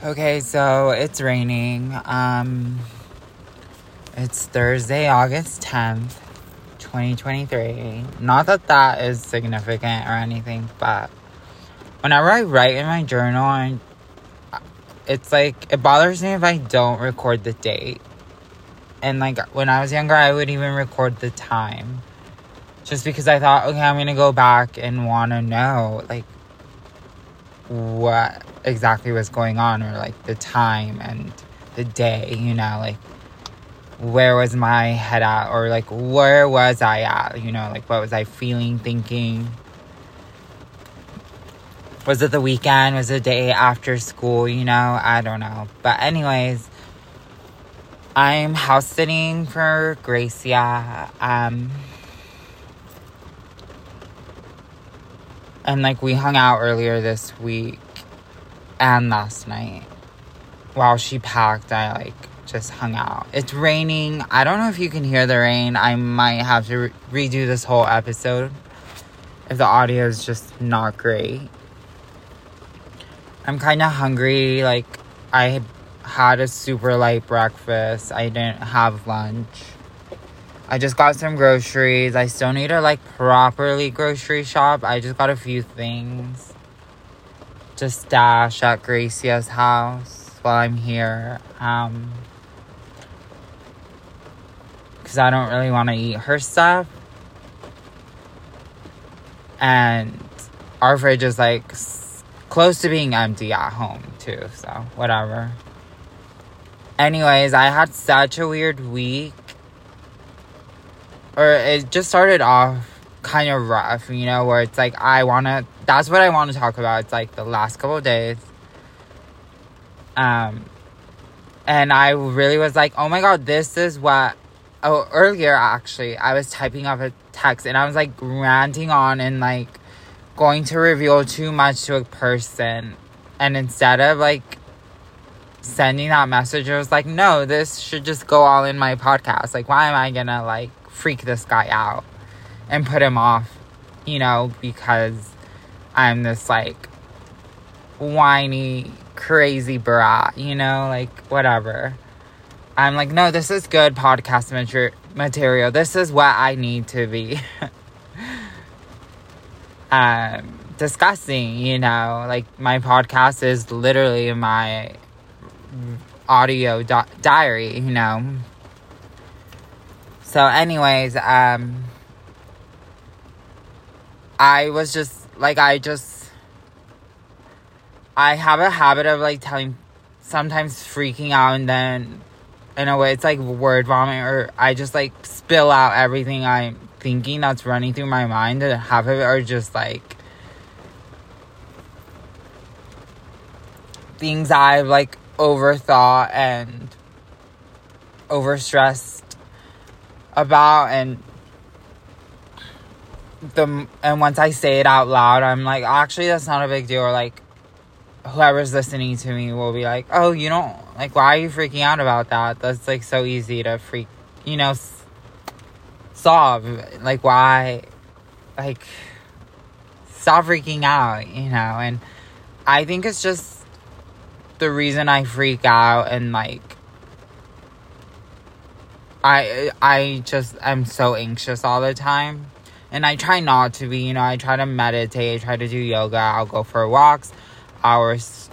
Okay, so it's raining. Um it's Thursday, August 10th, 2023. Not that that is significant or anything, but whenever I write in my journal, I, it's like it bothers me if I don't record the date. And like when I was younger, I would even record the time. Just because I thought, okay, I'm to go back and want to know like what exactly what's going on or like the time and the day, you know, like where was my head at or like where was I at, you know, like what was I feeling, thinking. Was it the weekend? Was it the day after school? You know, I don't know. But, anyways, I'm house sitting for Gracia. Um, and like we hung out earlier this week and last night while she packed i like just hung out. It's raining. I don't know if you can hear the rain. I might have to re- redo this whole episode if the audio is just not great. I'm kind of hungry. Like i had a super light breakfast. I didn't have lunch. I just got some groceries. I still need to like properly grocery shop. I just got a few things to stash at Gracia's house while I'm here. Um, because I don't really want to eat her stuff. And our fridge is like close to being empty at home, too. So, whatever. Anyways, I had such a weird week or it just started off kind of rough, you know, where it's like I want to that's what I want to talk about. It's like the last couple days. Um and I really was like, "Oh my god, this is what oh earlier actually, I was typing up a text and I was like ranting on and like going to reveal too much to a person and instead of like sending that message, I was like, no, this should just go all in my podcast. Like, why am I gonna like freak this guy out and put him off, you know, because I'm this like whiny, crazy brat, you know, like whatever. I'm like, no, this is good podcast mater- material. This is what I need to be um, discussing, you know, like my podcast is literally my audio di- diary, you know. So, anyways, um, I was just like, I just, I have a habit of like telling, sometimes freaking out, and then in a way, it's like word vomit, or I just like spill out everything I'm thinking that's running through my mind, and half of it are just like things I've like overthought and overstressed about and the and once I say it out loud, I'm like, actually, that's not a big deal. Or like, whoever's listening to me will be like, oh, you don't like, why are you freaking out about that? That's like so easy to freak, you know, s- solve. Like, why, like, stop freaking out, you know? And I think it's just the reason I freak out and like I I just I'm so anxious all the time. And I try not to be, you know, I try to meditate, I try to do yoga, I'll go for walks, hours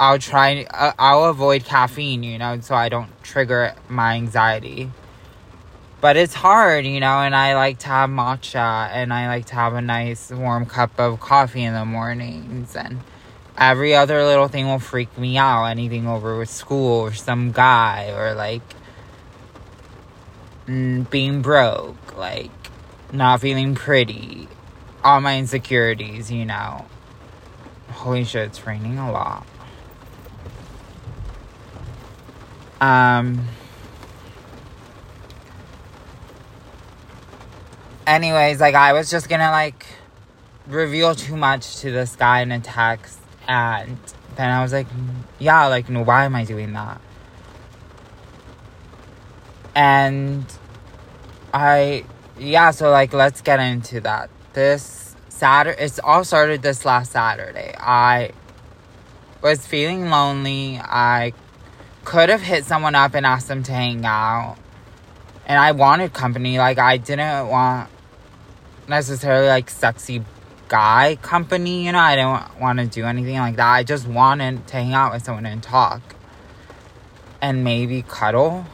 I'll try uh, I'll avoid caffeine, you know, so I don't trigger my anxiety. But it's hard, you know, and I like to have matcha and I like to have a nice warm cup of coffee in the mornings and every other little thing will freak me out. Anything over with school or some guy or like being broke, like not feeling pretty, all my insecurities, you know. Holy shit, it's raining a lot. Um. Anyways, like I was just gonna like reveal too much to this guy in a text, and then I was like, yeah, like, why am I doing that? And I, yeah, so like, let's get into that. This Saturday, it's all started this last Saturday. I was feeling lonely. I could have hit someone up and asked them to hang out. And I wanted company. Like, I didn't want necessarily like sexy guy company, you know. I didn't want to do anything like that. I just wanted to hang out with someone and talk and maybe cuddle.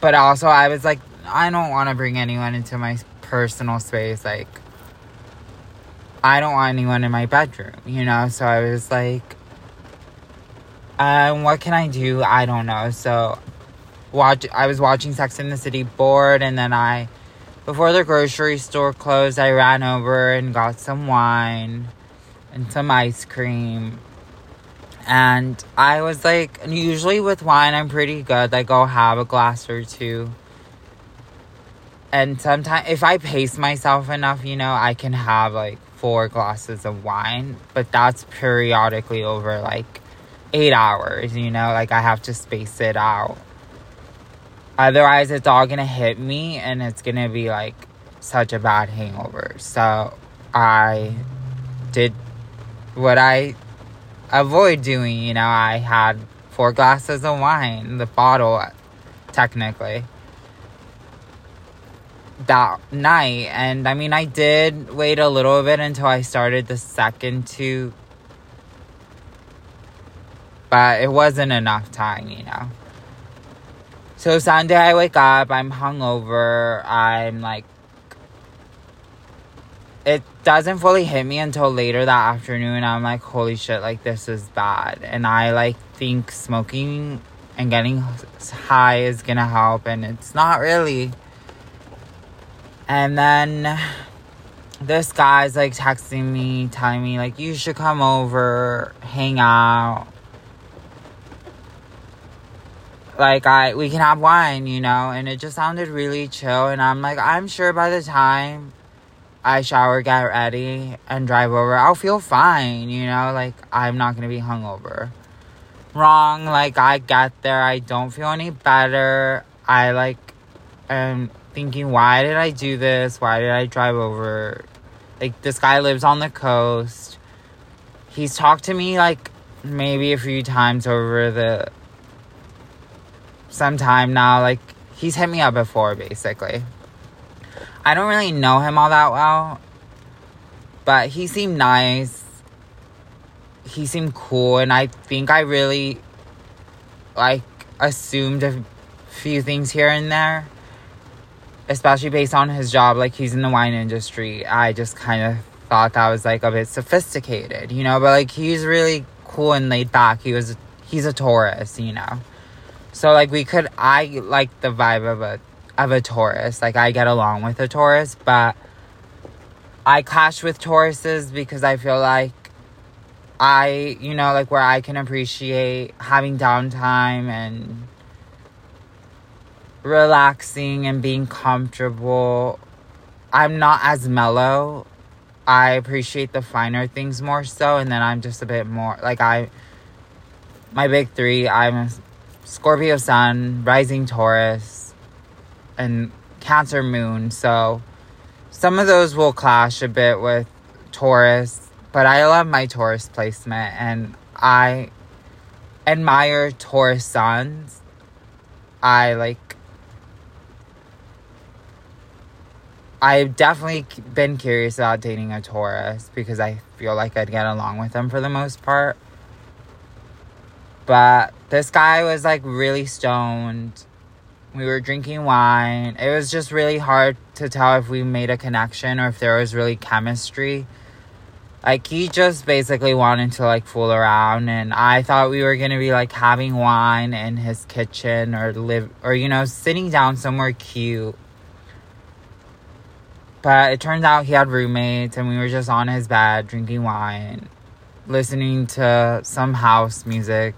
But also, I was like, I don't want to bring anyone into my personal space. Like, I don't want anyone in my bedroom, you know? So I was like, um, what can I do? I don't know. So, watch. I was watching Sex in the City bored, and then I, before the grocery store closed, I ran over and got some wine and some ice cream and I was like, usually with wine, I'm pretty good. Like, I'll have a glass or two. And sometimes, if I pace myself enough, you know, I can have like four glasses of wine. But that's periodically over like eight hours, you know, like I have to space it out. Otherwise, it's all gonna hit me and it's gonna be like such a bad hangover. So I did what I avoid doing. You know, I had four glasses of wine, the bottle, technically, that night. And I mean, I did wait a little bit until I started the second two, but it wasn't enough time, you know. So Sunday, I wake up, I'm hungover, I'm like it doesn't fully hit me until later that afternoon. I'm like, holy shit, like this is bad. And I like think smoking and getting high is gonna help, and it's not really. And then this guy's like texting me, telling me, like, you should come over, hang out. Like I we can have wine, you know, and it just sounded really chill and I'm like, I'm sure by the time I shower, get ready, and drive over, I'll feel fine, you know? Like, I'm not gonna be hungover. Wrong, like, I get there, I don't feel any better. I, like, am thinking, why did I do this? Why did I drive over? Like, this guy lives on the coast. He's talked to me, like, maybe a few times over the. sometime now. Like, he's hit me up before, basically. I don't really know him all that well, but he seemed nice. He seemed cool, and I think I really like assumed a few things here and there, especially based on his job. Like he's in the wine industry. I just kind of thought that was like a bit sophisticated, you know. But like he's really cool and laid back. He was he's a Taurus, you know. So like we could I like the vibe of a of a Taurus. Like I get along with a Taurus, but I clash with Tauruses because I feel like I, you know, like where I can appreciate having downtime and relaxing and being comfortable. I'm not as mellow. I appreciate the finer things more so, and then I'm just a bit more like I. My big three I'm Scorpio Sun, Rising Taurus, and Cancer Moon. So some of those will clash a bit with Taurus, but I love my Taurus placement and I admire Taurus suns. I like I've definitely been curious about dating a Taurus because I feel like I'd get along with them for the most part. But this guy was like really stoned we were drinking wine. It was just really hard to tell if we made a connection or if there was really chemistry. Like he just basically wanted to like fool around and I thought we were going to be like having wine in his kitchen or live or you know sitting down somewhere cute. But it turns out he had roommates and we were just on his bed drinking wine, listening to some house music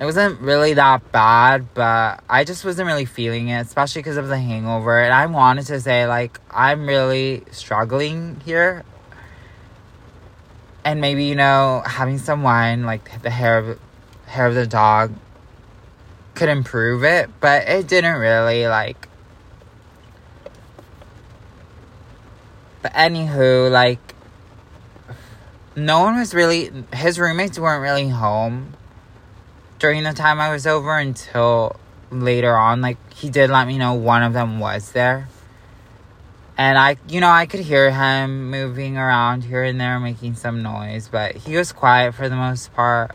it wasn't really that bad, but I just wasn't really feeling it, especially because of the hangover. And I wanted to say, like, I'm really struggling here. And maybe, you know, having some wine, like the hair of, hair of the dog, could improve it, but it didn't really, like. But anywho, like, no one was really, his roommates weren't really home during the time I was over until later on. Like, he did let me know one of them was there. And I, you know, I could hear him moving around here and there, making some noise, but he was quiet for the most part.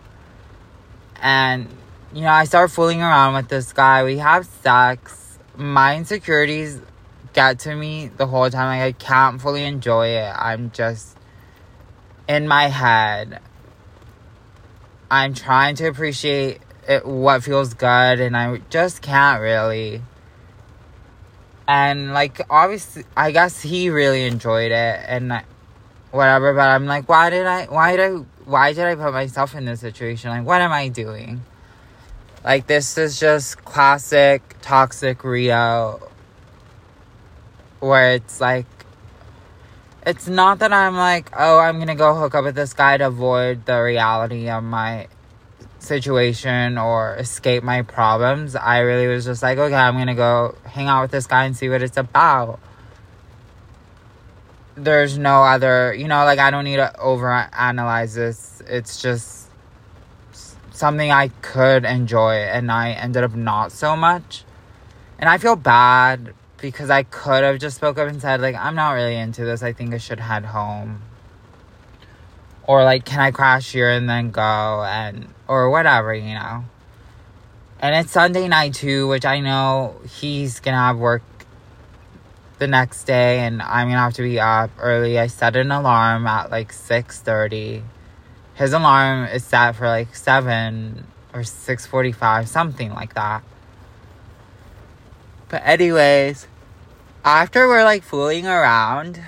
And, you know, I start fooling around with this guy. We have sex. My insecurities get to me the whole time. Like, I can't fully enjoy it. I'm just in my head. I'm trying to appreciate it, what feels good, and I just can't really. And like, obviously, I guess he really enjoyed it, and whatever. But I'm like, why did I? Why did I? Why did I put myself in this situation? Like, what am I doing? Like, this is just classic toxic Rio, where it's like it's not that I'm like, oh, I'm gonna go hook up with this guy to avoid the reality of my situation or escape my problems. I really was just like, okay, I'm gonna go hang out with this guy and see what it's about. There's no other, you know, like I don't need to over analyze this. It's just something I could enjoy, and I ended up not so much. And I feel bad because I could have just spoke up and said, like, I'm not really into this. I think I should head home. Or, like, can I crash here and then go? And, or whatever, you know. And it's Sunday night too, which I know he's gonna have work the next day and I'm gonna have to be up early. I set an alarm at like 6.30. His alarm is set for like 7 or 6.45, something like that. But anyways, after we're like fooling around,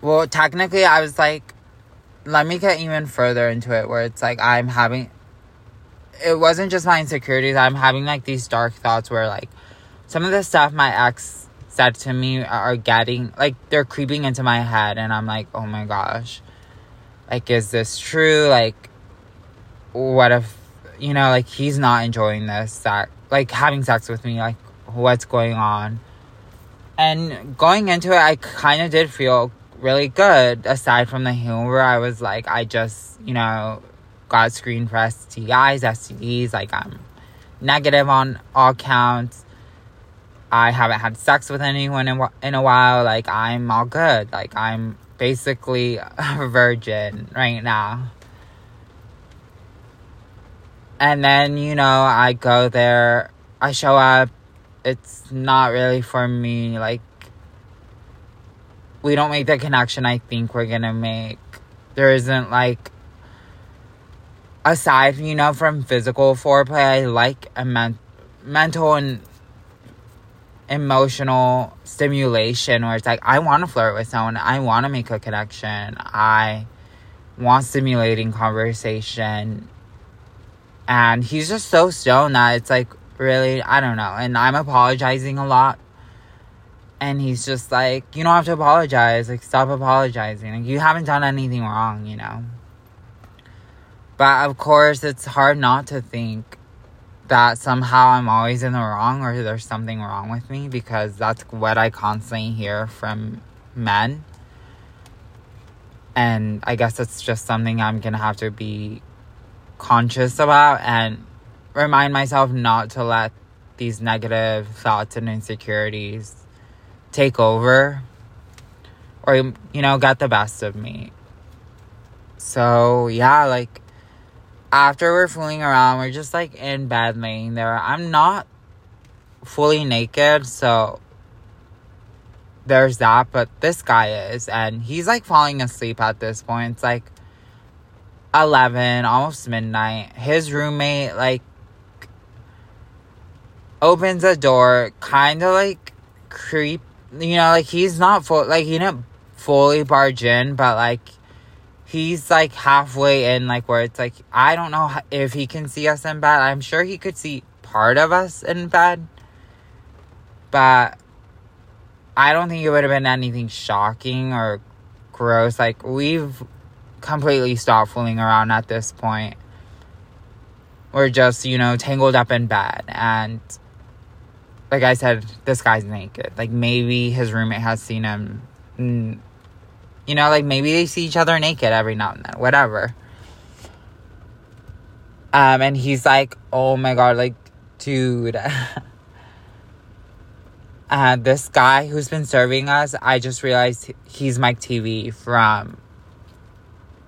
well, technically, I was like, let me get even further into it where it's like I'm having, it wasn't just my insecurities, I'm having like these dark thoughts where like some of the stuff my ex said to me are getting, like, they're creeping into my head, and I'm like, oh my gosh, like, is this true? Like, what if, you know, like, he's not enjoying this, that, like, having sex with me, like, what's going on? And going into it, I kind of did feel really good aside from the humor. I was like, I just, you know, got screened for STIs, STDs. Like, I'm negative on all counts. I haven't had sex with anyone in, in a while. Like, I'm all good. Like, I'm basically a virgin right now. And then, you know, I go there, I show up, it's not really for me. Like, we don't make the connection I think we're gonna make. There isn't like, aside, you know, from physical foreplay, I like a men- mental and emotional stimulation where it's like, I wanna flirt with someone, I wanna make a connection, I want stimulating conversation. And he's just so stoned that it's like, really, I don't know. And I'm apologizing a lot. And he's just like, you don't have to apologize. Like, stop apologizing. Like, you haven't done anything wrong, you know? But of course, it's hard not to think that somehow I'm always in the wrong or there's something wrong with me because that's what I constantly hear from men. And I guess it's just something I'm gonna have to be conscious about and remind myself not to let these negative thoughts and insecurities take over or you know get the best of me. So yeah like after we're fooling around we're just like in bed laying there. I'm not fully naked so there's that but this guy is and he's like falling asleep at this point. It's like 11 almost midnight. His roommate like opens the door, kind of like creep. You know, like he's not full, like he didn't fully barge in, but like he's like halfway in, like where it's like I don't know if he can see us in bed. I'm sure he could see part of us in bed, but I don't think it would have been anything shocking or gross. Like we've completely stopped fooling around at this point. We're just, you know, tangled up in bed and like I said, this guy's naked. Like maybe his roommate has seen him. You know, like maybe they see each other naked every now and then, whatever. Um, and he's like, oh my god, like, dude. uh, this guy who's been serving us, I just realized he's Mike TV from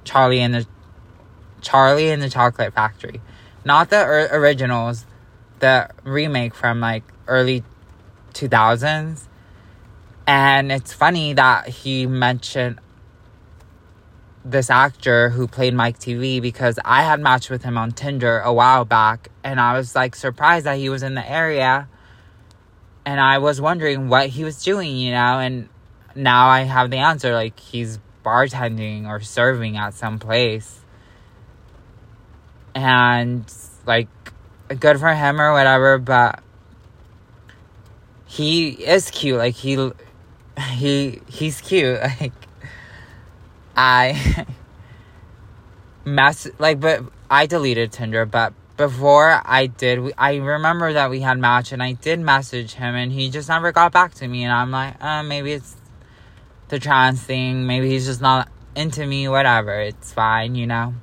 Charlie and the Charlie and the Chocolate Factory, not the originals, the remake from like early two thousands. And it's funny that he mentioned this actor who played Mike TV because I had matched with him on Tinder a while back and I was like surprised that he was in the area and I was wondering what he was doing, you know, and now I have the answer like he's bartending or serving at some place. And like good for him or whatever, but he is cute. Like he he he's cute. Like I mess like but I deleted Tinder, but before I did, I remember that we had match and I did message him and he just never got back to me and I'm like, uh, maybe it's the trans thing, maybe he's just not into me, whatever. It's fine, you know.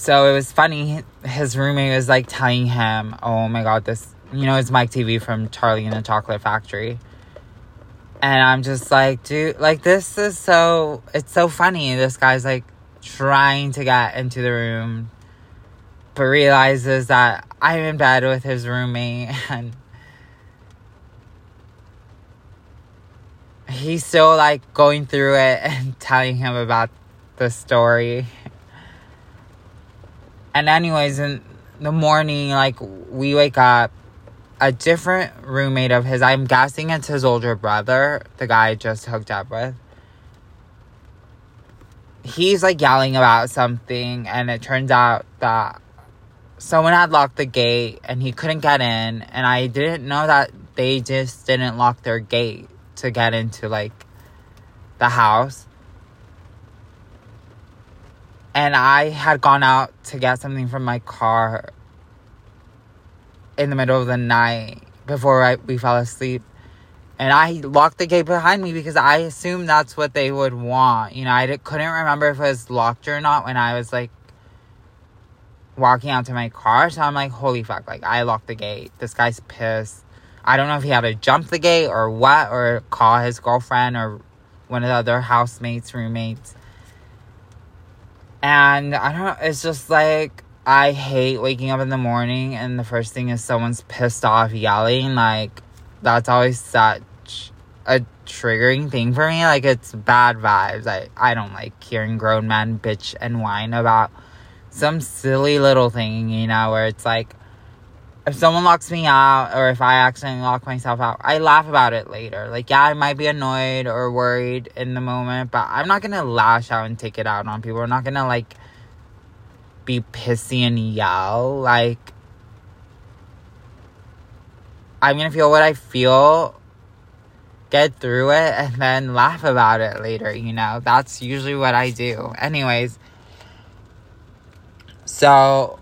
So it was funny. His roommate was like telling him, "Oh my god, this you know it's Mike TV from Charlie and the Chocolate Factory." And I'm just like, dude, like this is so it's so funny. This guy's like trying to get into the room, but realizes that I'm in bed with his roommate and he's still like going through it and telling him about the story. And anyways, in the morning, like we wake up a different roommate of his. I'm guessing it's his older brother, the guy I just hooked up with. He's like yelling about something, and it turns out that someone had locked the gate and he couldn't get in. And I didn't know that they just didn't lock their gate to get into like the house. And I had gone out to get something from my car in the middle of the night before I, we fell asleep. And I locked the gate behind me because I assumed that's what they would want. You know, I couldn't remember if it was locked or not when I was like walking out to my car. So I'm like, holy fuck, like I locked the gate. This guy's pissed. I don't know if he had to jump the gate or what, or call his girlfriend or one of the other housemates, roommates. And I don't it's just like I hate waking up in the morning and the first thing is someone's pissed off yelling. Like, that's always such a triggering thing for me. Like, it's bad vibes. I, I don't like hearing grown men bitch and whine about some silly little thing, you know, where it's like, if someone locks me out or if I accidentally lock myself out, I laugh about it later. Like, yeah, I might be annoyed or worried in the moment, but I'm not gonna lash out and take it out on people. I'm not gonna, like, be pissy and yell. Like, I'm gonna feel what I feel, get through it, and then laugh about it later, you know? That's usually what I do. Anyways, so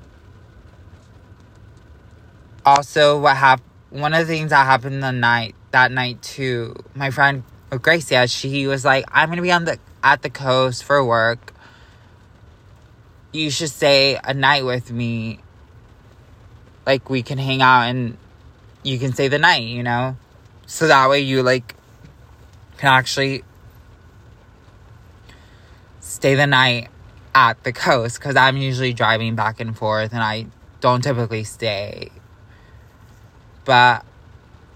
also what happened one of the things that happened the night that night too my friend gracia she was like i'm gonna be on the at the coast for work. You should stay a night with me. Like we can hang out and you can stay the night you know? So that way you like can actually stay the night at the coast because i'm usually driving back and forth and i don't typically stay but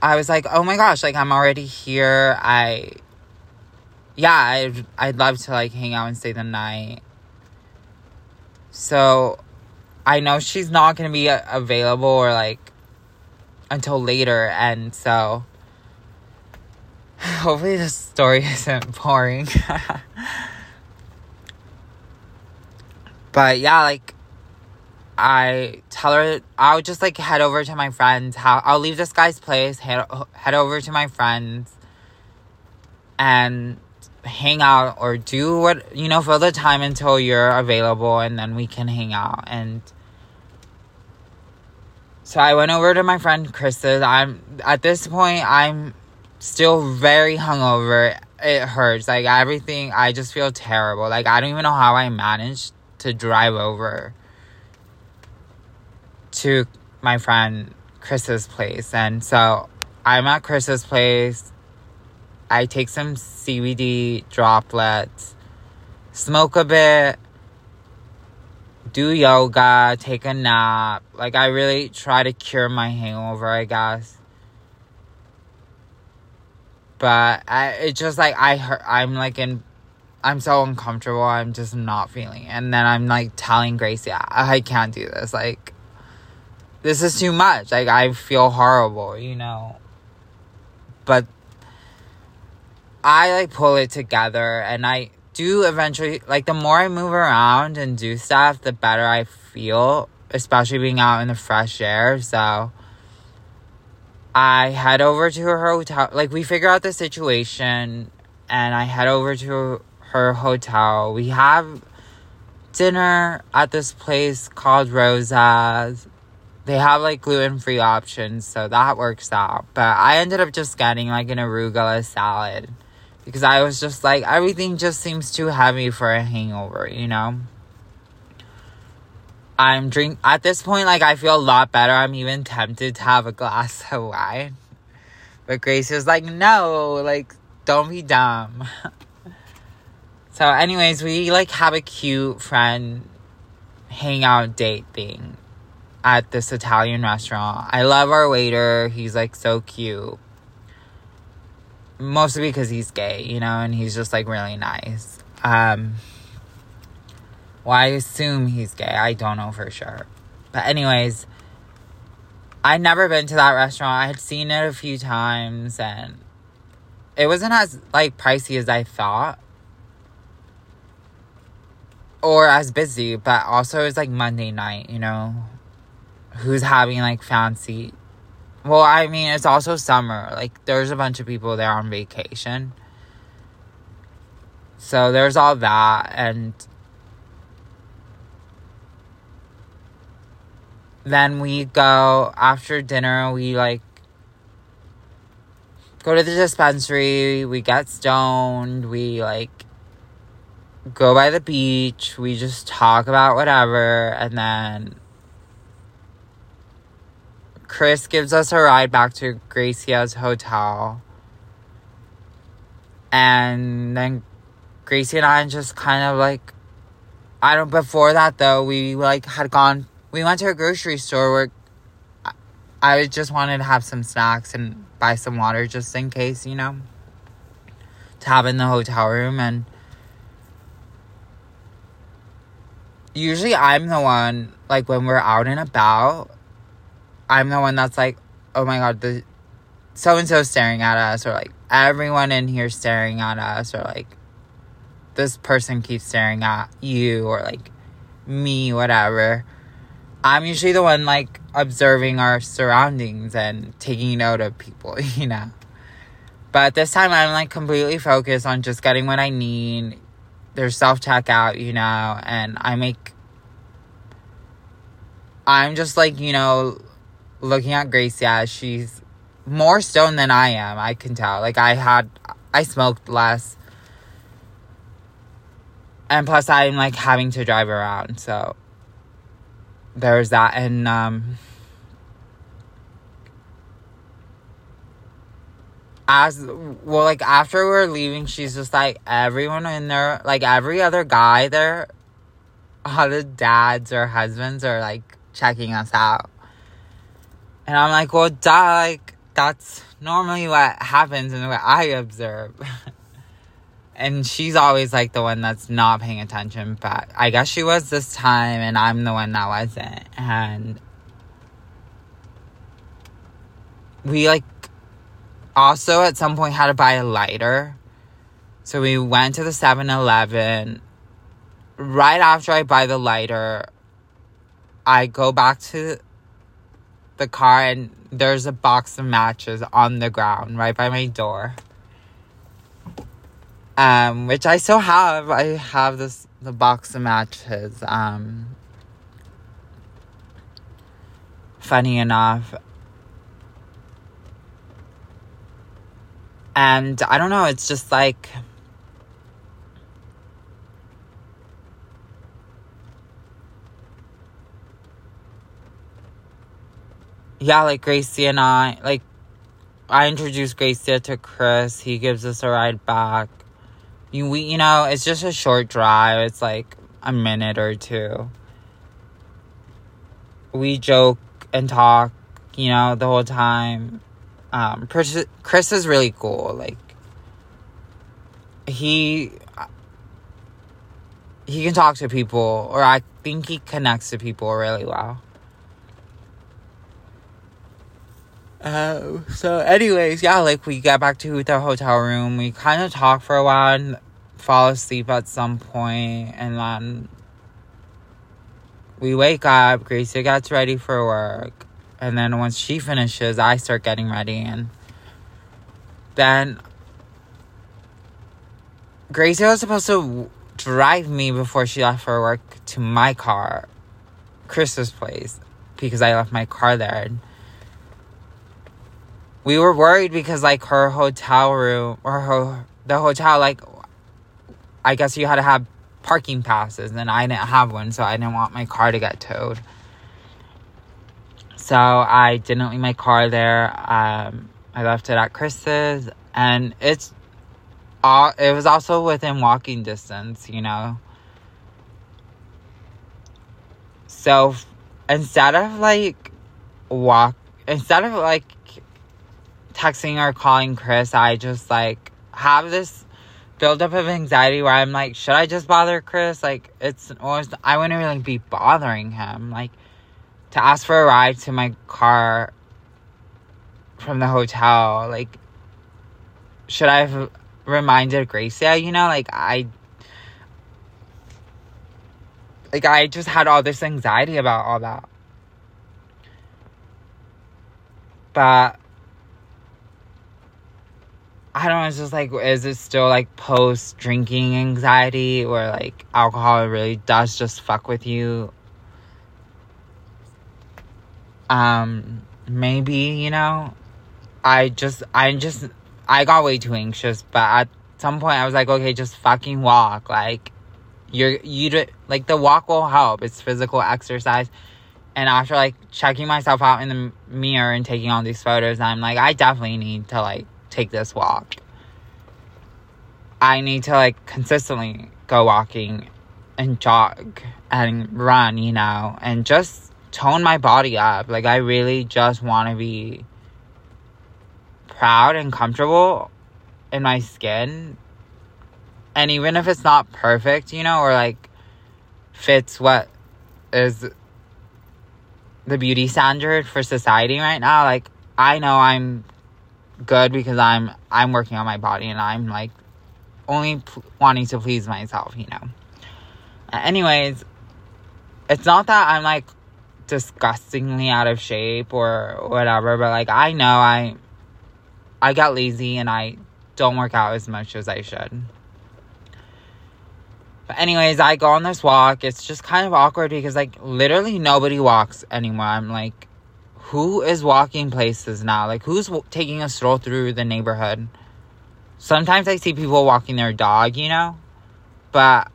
I was like, oh my gosh, like I'm already here. I, yeah, I'd, I'd love to like hang out and stay the night. So I know she's not going to be uh, available or like until later. And so hopefully this story isn't boring. but yeah, like I tell her I'll just like head over to my friend's house. I'll leave this guy's place, head head over to my friend's, and hang out or do what you know for the time until you're available, and then we can hang out. And so I went over to my friend Chris's. I'm at this point I'm still very hungover. It hurts. Like everything, I just feel terrible. Like I don't even know how I managed to drive over to my friend Chris's place. And so I'm at Chris's place. I take some CBD droplets, smoke a bit, do yoga, take a nap. Like, I really try to cure my hangover, I guess. But I, it's just like I hurt, I'm like in, I'm so uncomfortable. I'm just not feeling. It. And then I'm like telling Gracie, I, I can't do this. Like, this is too much. Like, I feel horrible, you know. But I like pull it together and I do eventually like the more I move around and do stuff, the better I feel, especially being out in the fresh air. So I head over to her hotel. Like we figure out the situation and I head over to her hotel. We have dinner at this place called Rosa's. They have like gluten free options, so that works out. But I ended up just getting like an arugula salad because I was just like, everything just seems too heavy for a hangover, you know? I'm drink at this point, like I feel a lot better. I'm even tempted to have a glass of wine. But Grace was like, no, like, don't be dumb. so, anyways, we like have a cute friend hangout date thing at this Italian restaurant. I love our waiter. He's like so cute mostly because he's gay, you know, and he's just like really nice. Um, well, I assume he's gay. I don't know for sure. But, anyways, I'd never been to that restaurant. I had seen it a few times and it wasn't as like pricey as I thought or as busy, but also it's like Monday night, you know. Who's having like fancy well, I mean, it's also summer. Like, there's a bunch of people there on vacation. So there's all that. And then we go after dinner, we like go to the dispensary, we get stoned, we like go by the beach, we just talk about whatever, and then Chris gives us a ride back to Gracie's hotel. And then Gracie and I just kind of like I don't before that though, we like had gone we went to a grocery store where I just wanted to have some snacks and buy some water just in case, you know, to have in the hotel room and usually I'm the one like when we're out and about I'm the one that's like, oh my god, the so and so staring at us, or like everyone in here staring at us, or like this person keeps staring at you, or like me, whatever. I'm usually the one like observing our surroundings and taking note of people, you know. But this time I'm like completely focused on just getting what I need. There's self checkout, you know, and I make. I'm just like, you know, looking at Grace, yeah, she's more stoned than I am. I can tell. Like I had, I smoked less, and plus I'm like having to drive around, so there's that. And um, as well, like after we're leaving, she's just like everyone in there, like every other guy there, all the dads or husbands are like checking us out. And I'm like, well, duh, like, that's normally what happens and what I observe. and she's always like the one that's not paying attention, but I guess she was this time, and I'm the one that wasn't. And we, like, also at some point had to buy a lighter. So we went to the 7 Eleven. Right after I buy the lighter, I go back to the car and there's a box of matches on the ground right by my door. Um, which I still have. I have this the box of matches. Um, funny enough, And I don't know, it's just like yeah, like Gracie and I, like, I introduced Gracie to Chris. He gives us a ride back. You, we, you know, it's just a short drive. It's like a minute or two. We joke and talk, you know, the whole time. Um, Chris, Chris is really cool. Like, he he can talk to people, or I think he connects to people really well. Uh, so, anyways, yeah, like we get back to the hotel room. We kind of talk for a while and fall asleep at some point, and then we wake up. Gracie gets ready for work, and then once she finishes, I start getting ready, and then Gracie was supposed to drive me before she left for work to my car, Chris's place, because I left my car there. And, we were worried because like her hotel room or her the hotel like I guess you had to have parking passes and I didn't have one so I didn't want my car to get towed. So I didn't leave my car there. Um, I left it at Chris's and it's all it was also within walking distance, you know. So instead of like walk instead of like texting or calling Chris, I just like have this buildup of anxiety where I'm like, should I just bother Chris? Like, it's almost, I wouldn't really be bothering him. Like, to ask for a ride to my car from the hotel, like, should I have reminded Gracia? You know, like, I. Like, I just had all this anxiety about all that. But I don't know, it's just like, is it still like post drinking anxiety or like alcohol really does just fuck with you? Um, maybe, you know, I just, I just, I got way too anxious, but at some point I was like, okay, just fucking walk. Like, you're, you, do, like, the walk will help. It's physical exercise. And after like checking myself out in the mirror and taking all these photos, I'm like, I definitely need to like take this walk. I need to like consistently go walking and jog and run, you know, and just tone my body up. Like, I really just want to be proud and comfortable in my skin. And even if it's not perfect, you know, or like fits what is the beauty standard for society right now, like, I know I'm good because I'm I'm working on my body and I'm like only p- wanting to please myself, you know. Uh, anyways, it's not that I'm like disgustingly out of shape or whatever, but like I know I I got lazy and I don't work out as much as I should. But anyways, I go on this walk. It's just kind of awkward because like literally nobody walks anymore. I'm like who is walking places now? Like, who's taking a stroll through the neighborhood? Sometimes I see people walking their dog, you know? But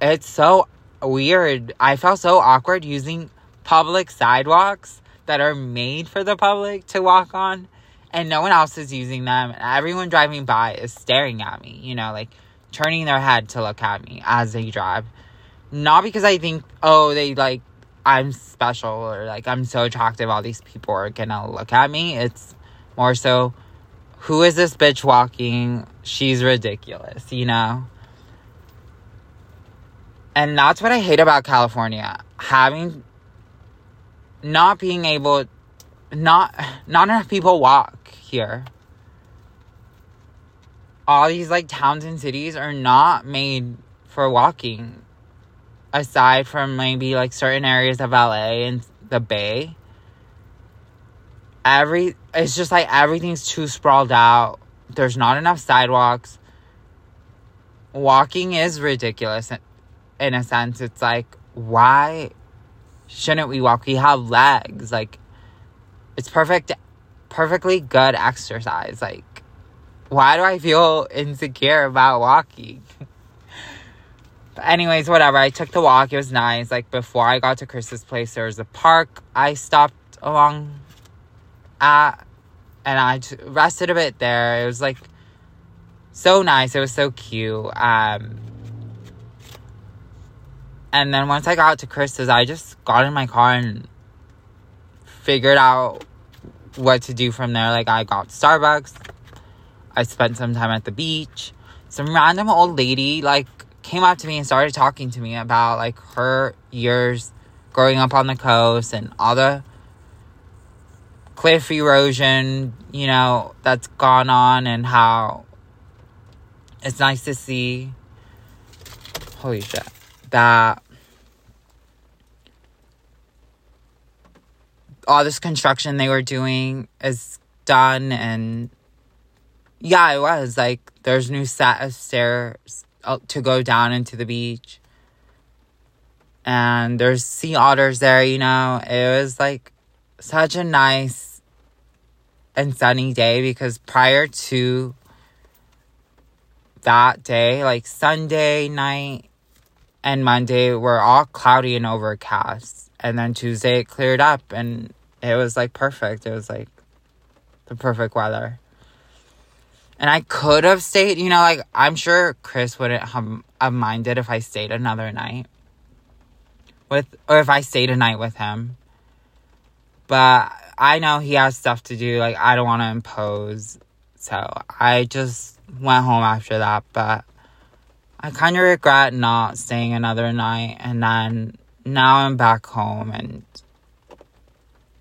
it's so weird. I felt so awkward using public sidewalks that are made for the public to walk on, and no one else is using them. Everyone driving by is staring at me, you know, like turning their head to look at me as they drive. Not because I think, oh, they like I'm special or like I'm so attractive, all these people are gonna look at me. It's more so, who is this bitch walking? She's ridiculous, you know? And that's what I hate about California. Having, not being able, not, not enough people walk here. All these like towns and cities are not made for walking aside from maybe like certain areas of LA and the Bay, every it's just like everything's too sprawled out. There's not enough sidewalks. Walking is ridiculous in a sense. It's like why shouldn't we walk? We have legs. Like it's perfect perfectly good exercise. Like why do I feel insecure about walking? But anyways, whatever. I took the walk. It was nice. Like before I got to Chris's place, there was a park I stopped along at and I rested a bit there. It was like so nice. It was so cute. Um and then once I got to Chris's, I just got in my car and figured out what to do from there. Like I got Starbucks. I spent some time at the beach. Some random old lady like came up to me and started talking to me about like her years growing up on the coast and all the cliff erosion, you know, that's gone on and how it's nice to see. Holy shit. That all this construction they were doing is done and yeah it was like there's new set of uh, stairs to go down into the beach and there's sea otters there you know it was like such a nice and sunny day because prior to that day like sunday night and monday were all cloudy and overcast and then tuesday it cleared up and it was like perfect. It was like the perfect weather. And I could have stayed, you know, like I'm sure Chris wouldn't have, have minded if I stayed another night with, or if I stayed a night with him. But I know he has stuff to do. Like I don't want to impose. So I just went home after that. But I kind of regret not staying another night. And then now I'm back home and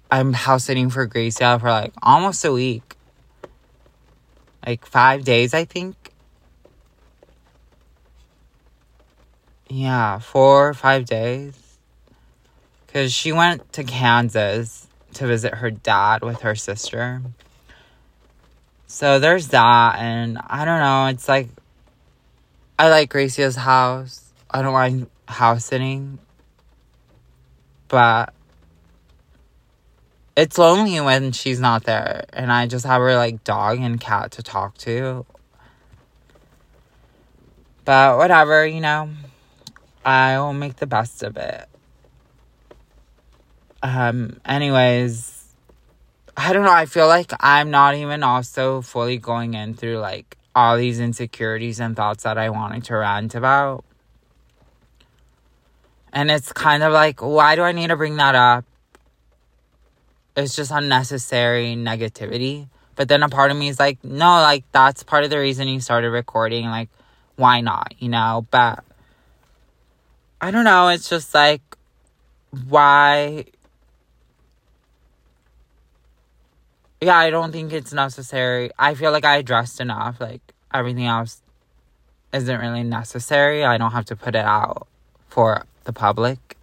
I'm house sitting for Gracia for like almost a week. Like five days, I think. Yeah, four or five days. Because she went to Kansas to visit her dad with her sister. So there's that. And I don't know. It's like, I like Gracia's house. I don't mind house sitting. But it's lonely when she's not there and I just have her like dog and cat to talk to. But whatever, you know. I will make the best of it. Um anyways, I don't know, I feel like I'm not even also fully going in through like all these insecurities and thoughts that I wanted to rant about. And it's kind of like, why do I need to bring that up? It's just unnecessary negativity. But then a part of me is like, no, like that's part of the reason you started recording. Like, why not? You know? But I don't know. It's just like, why? Yeah, I don't think it's necessary. I feel like I addressed enough. Like, everything else isn't really necessary. I don't have to put it out for the public.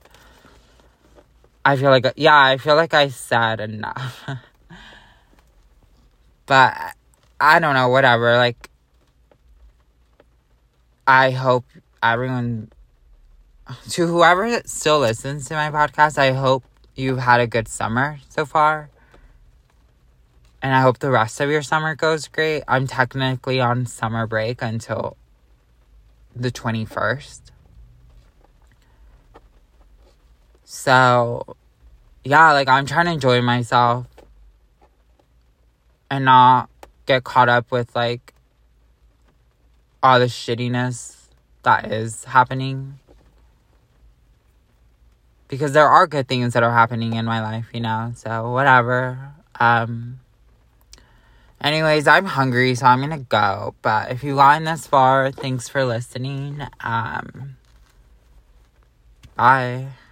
I feel like, yeah, I feel like I said enough. but I don't know, whatever. Like, I hope everyone, to whoever still listens to my podcast, I hope you've had a good summer so far. And I hope the rest of your summer goes great. I'm technically on summer break until the 21st. So, yeah, like I'm trying to enjoy myself and not get caught up with like all the shittiness that is happening. Because there are good things that are happening in my life, you know. So whatever. Um anyways, I'm hungry, so I'm gonna go. But if you gotten this far, thanks for listening. Um bye.